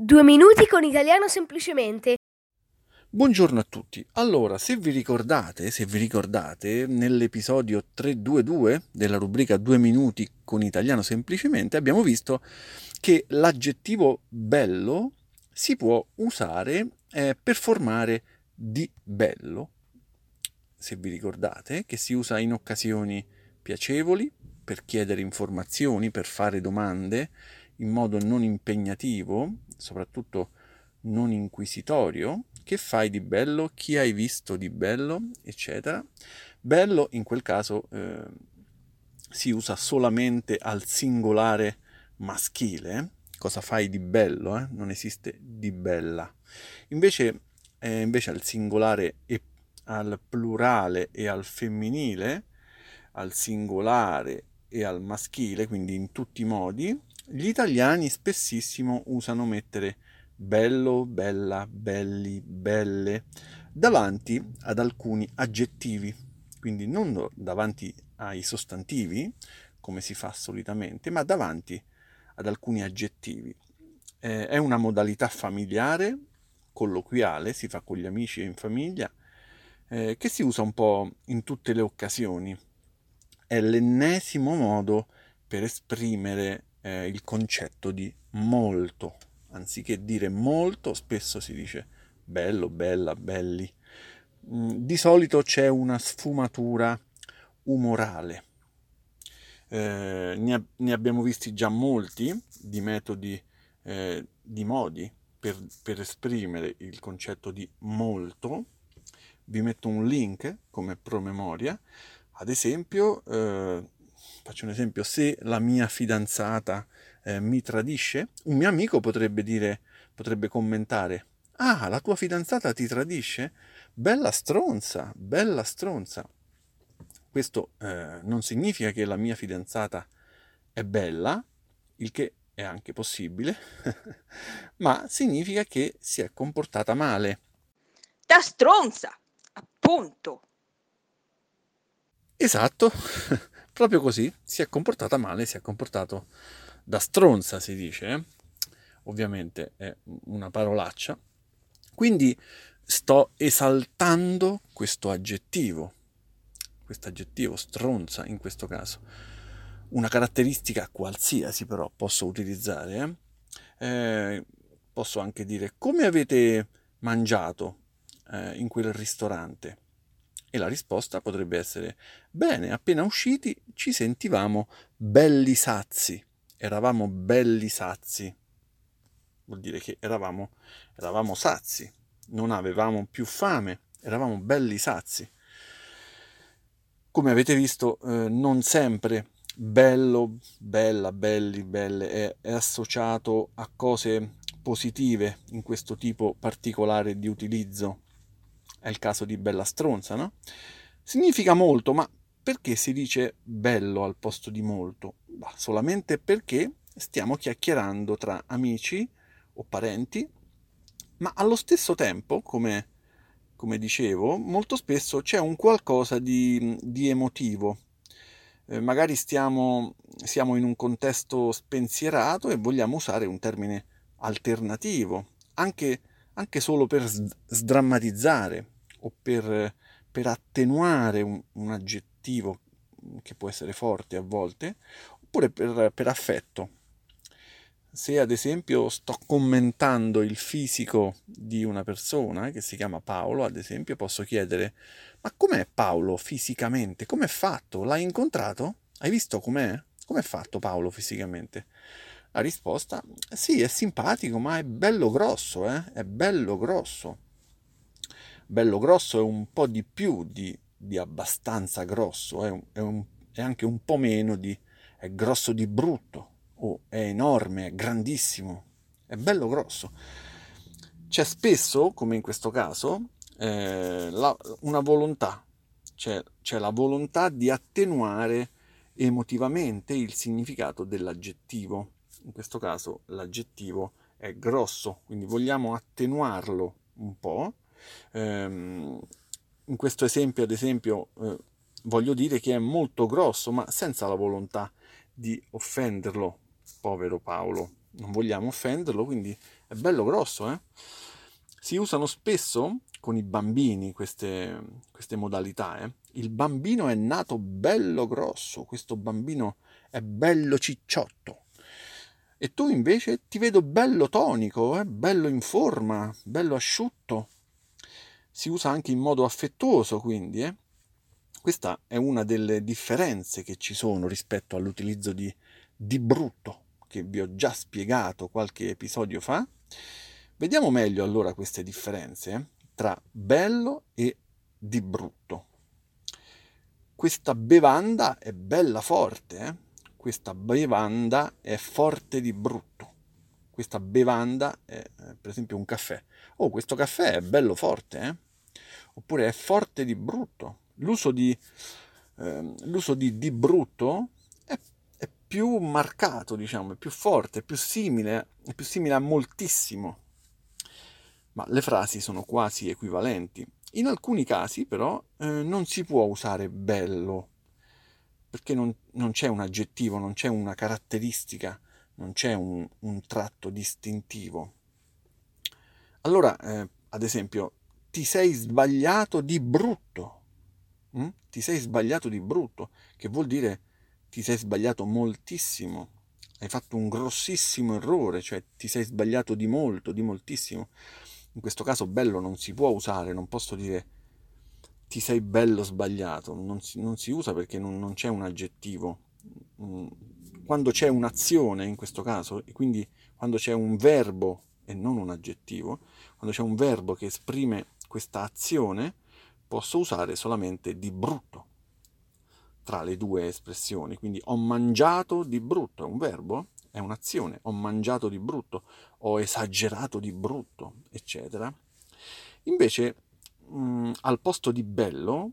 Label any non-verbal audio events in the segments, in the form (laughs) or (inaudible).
Due minuti con italiano semplicemente. Buongiorno a tutti. Allora, se vi ricordate, se vi ricordate, nell'episodio 322 della rubrica Due minuti con italiano semplicemente abbiamo visto che l'aggettivo bello si può usare eh, per formare di bello. Se vi ricordate, che si usa in occasioni piacevoli, per chiedere informazioni, per fare domande in modo non impegnativo, soprattutto non inquisitorio, che fai di bello, chi hai visto di bello, eccetera. Bello in quel caso eh, si usa solamente al singolare maschile, cosa fai di bello, eh? non esiste di bella. Invece, eh, invece al singolare e al plurale e al femminile, al singolare e al maschile, quindi in tutti i modi, gli italiani spessissimo usano mettere bello, bella, belli, belle davanti ad alcuni aggettivi, quindi non davanti ai sostantivi, come si fa solitamente, ma davanti ad alcuni aggettivi. Eh, è una modalità familiare, colloquiale, si fa con gli amici e in famiglia, eh, che si usa un po' in tutte le occasioni. È l'ennesimo modo per esprimere eh, il concetto di molto. Anziché dire molto, spesso si dice bello, bella, belli. Mm, di solito c'è una sfumatura umorale. Eh, ne, ne, abbiamo visti già molti di metodi, eh, di modi per, per, esprimere il concetto di molto. Vi metto un link come promemoria. Ad esempio, eh, faccio un esempio, se la mia fidanzata eh, mi tradisce, un mio amico potrebbe dire, potrebbe commentare, ah, la tua fidanzata ti tradisce? Bella stronza, bella stronza. Questo eh, non significa che la mia fidanzata è bella, il che è anche possibile, (laughs) ma significa che si è comportata male. Da stronza, appunto. Esatto, (laughs) proprio così, si è comportata male, si è comportato da stronza, si dice, eh? ovviamente è una parolaccia. Quindi sto esaltando questo aggettivo, questo aggettivo stronza in questo caso. Una caratteristica qualsiasi però posso utilizzare. Eh? Eh, posso anche dire come avete mangiato eh, in quel ristorante e la risposta potrebbe essere: Bene, appena usciti ci sentivamo belli sazi. Eravamo belli sazi. Vuol dire che eravamo, eravamo sazi, non avevamo più fame, eravamo belli sazi. Come avete visto, eh, non sempre bello, bella, belli, belle è, è associato a cose positive in questo tipo particolare di utilizzo è il caso di bella stronza, no? Significa molto, ma perché si dice bello al posto di molto? Bah, solamente perché stiamo chiacchierando tra amici o parenti, ma allo stesso tempo, come, come dicevo, molto spesso c'è un qualcosa di, di emotivo. Eh, magari stiamo, siamo in un contesto spensierato e vogliamo usare un termine alternativo, anche anche solo per sdrammatizzare o per, per attenuare un, un, aggettivo che può essere forte a volte, oppure per, per affetto. Se ad esempio sto commentando il fisico di una persona che si chiama Paolo, ad esempio, posso chiedere: Ma com'è Paolo fisicamente? Com'è fatto? L'hai incontrato? Hai visto com'è? Com'è fatto Paolo fisicamente? La risposta, sì, è simpatico, ma è bello grosso, eh? È bello grosso. Bello grosso è un po' di più di, di abbastanza grosso, è, un, è, un, è anche un po' meno di è grosso di brutto, o oh, è enorme, è grandissimo, è bello grosso. C'è spesso, come in questo caso, eh, la, una volontà, c'è, c'è la volontà di attenuare emotivamente il significato dell'aggettivo in questo caso l'aggettivo è grosso, quindi vogliamo attenuarlo un po'. Ehm, in questo esempio, ad esempio, eh, voglio dire che è molto grosso, ma senza la volontà di offenderlo, povero Paolo. Non vogliamo offenderlo, quindi è bello grosso, eh? Si usano spesso con i bambini queste, queste modalità. Eh? Il bambino è nato bello grosso, questo bambino è bello cicciotto. E tu invece ti vedo bello tonico, eh? bello in forma, bello asciutto. Si usa anche in modo affettuoso, quindi. Eh? Questa è una delle differenze che ci sono rispetto all'utilizzo di, di brutto, che vi ho già spiegato qualche episodio fa. Vediamo meglio allora queste differenze eh, tra bello e di brutto. Questa bevanda è bella forte, eh? questa bevanda è forte di brutto. Questa bevanda è eh, per esempio un caffè. Oh, questo caffè è bello forte, eh? Oppure è forte di brutto. L'uso di, eh, l'uso di, di brutto è, è, più marcato, diciamo, è più forte, è più simile, è più simile a moltissimo. Ma le frasi sono quasi equivalenti. In alcuni casi, però, eh, non si può usare bello perché non, non, c'è un aggettivo, non c'è una caratteristica, non c'è un, un tratto distintivo. Allora, eh, ad esempio, ti sei sbagliato di brutto. Mm? Ti sei sbagliato di brutto, che vuol dire ti sei sbagliato moltissimo. Hai fatto un grossissimo errore, cioè ti sei sbagliato di molto, di moltissimo. In questo caso bello non si può usare, non posso dire ti sei bello sbagliato, non si, non si usa perché non, non, c'è un aggettivo. Mm, quando c'è un'azione, in questo caso, e quindi quando c'è un verbo e non un aggettivo, quando c'è un verbo che esprime questa azione, posso usare solamente di brutto tra le due espressioni. Quindi ho mangiato di brutto, è un verbo, è un'azione, ho mangiato di brutto, ho esagerato di brutto, eccetera. Invece mh, mm, al posto di bello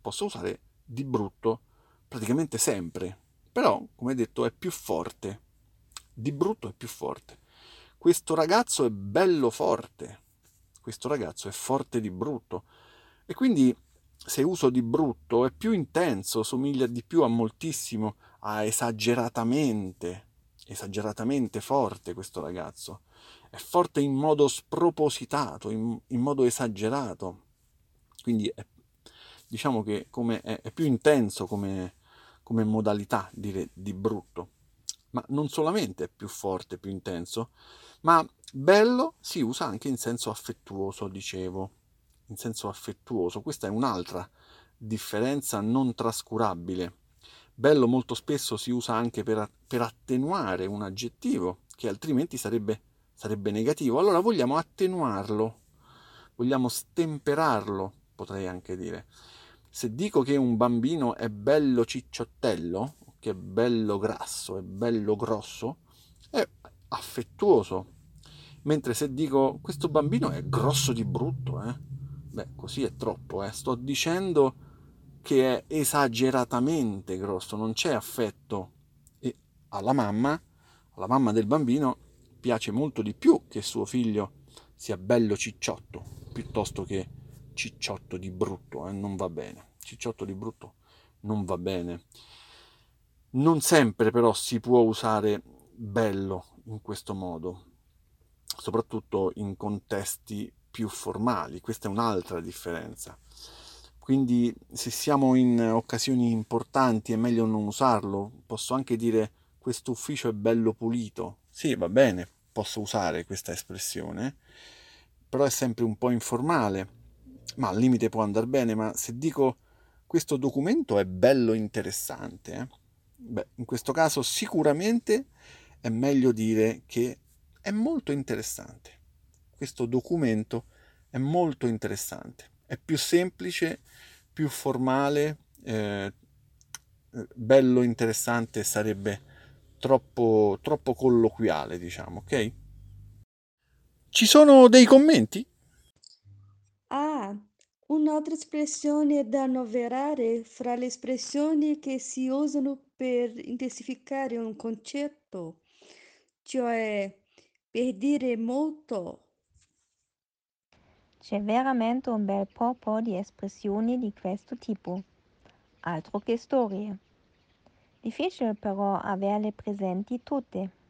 posso usare di brutto praticamente sempre, però come detto è più forte, di brutto è più forte. Questo ragazzo è bello forte, questo ragazzo è forte di brutto e quindi se uso di brutto è più intenso, somiglia di più a moltissimo, a esageratamente, esageratamente forte questo ragazzo. È forte in modo spropositato, in, in modo esagerato. Quindi è, diciamo che come, è, è, più intenso come, come modalità dire di brutto. Ma non solamente è più forte, più intenso, ma bello si usa anche in senso affettuoso, dicevo. In senso affettuoso. Questa è un'altra differenza non trascurabile. Bello molto spesso si usa anche per, per attenuare un aggettivo che altrimenti sarebbe, sarebbe negativo. Allora vogliamo attenuarlo, vogliamo stemperarlo potrei anche dire. Se dico che un bambino è bello cicciottello, che è bello grasso, è bello grosso, è affettuoso. Mentre se dico questo bambino è grosso di brutto, eh? beh, così è troppo, eh? sto dicendo che è esageratamente grosso, non c'è affetto. E alla mamma, alla mamma del bambino, piace molto di più che suo figlio sia bello cicciotto, piuttosto che cicciotto di brutto, eh, non va bene. Cicciotto di brutto non va bene. Non sempre però si può usare bello in questo modo, soprattutto in contesti più formali. Questa è un'altra differenza. Quindi se siamo in occasioni importanti è meglio non usarlo. Posso anche dire questo ufficio è bello pulito. Sì, va bene, posso usare questa espressione, però è sempre un po' informale ma al limite può andare bene, ma se dico questo documento è bello interessante, eh? Beh, in questo caso sicuramente è meglio dire che è molto interessante. Questo documento è molto interessante, è più semplice, più formale, eh, bello interessante sarebbe troppo, troppo colloquiale, diciamo, ok? Ci sono dei commenti? Ah, un'altra espressione da annoverare fra le espressioni che si usano per intensificare un concetto, cioè per dire molto. C'è veramente un bel po' di espressioni di questo tipo, altro che storie. Difficile però averle presenti tutte.